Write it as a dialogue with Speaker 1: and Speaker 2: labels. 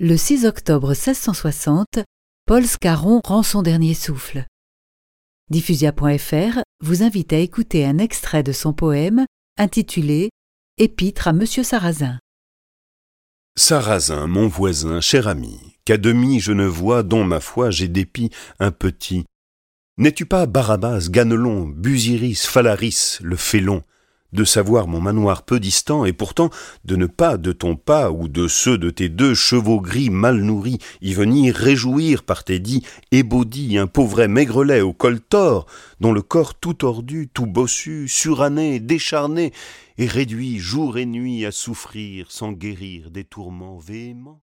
Speaker 1: Le 6 octobre 1660, Paul Scarron rend son dernier souffle. Diffusia.fr vous invite à écouter un extrait de son poème intitulé Épître à Monsieur Sarrazin.
Speaker 2: Sarrazin, mon voisin, cher ami, qu'à demi je ne vois, dont ma foi j'ai dépit un petit. N'es-tu pas Barabbas, Ganelon, Busiris, Phalaris, le félon? De savoir mon manoir peu distant, et pourtant de ne pas de ton pas ou de ceux de tes deux chevaux gris mal nourris y venir réjouir par tes dits ébaudis un pauvret maigrelet au col tort, dont le corps tout tordu, tout bossu, suranné, décharné, est réduit jour et nuit à souffrir sans guérir des tourments véhéments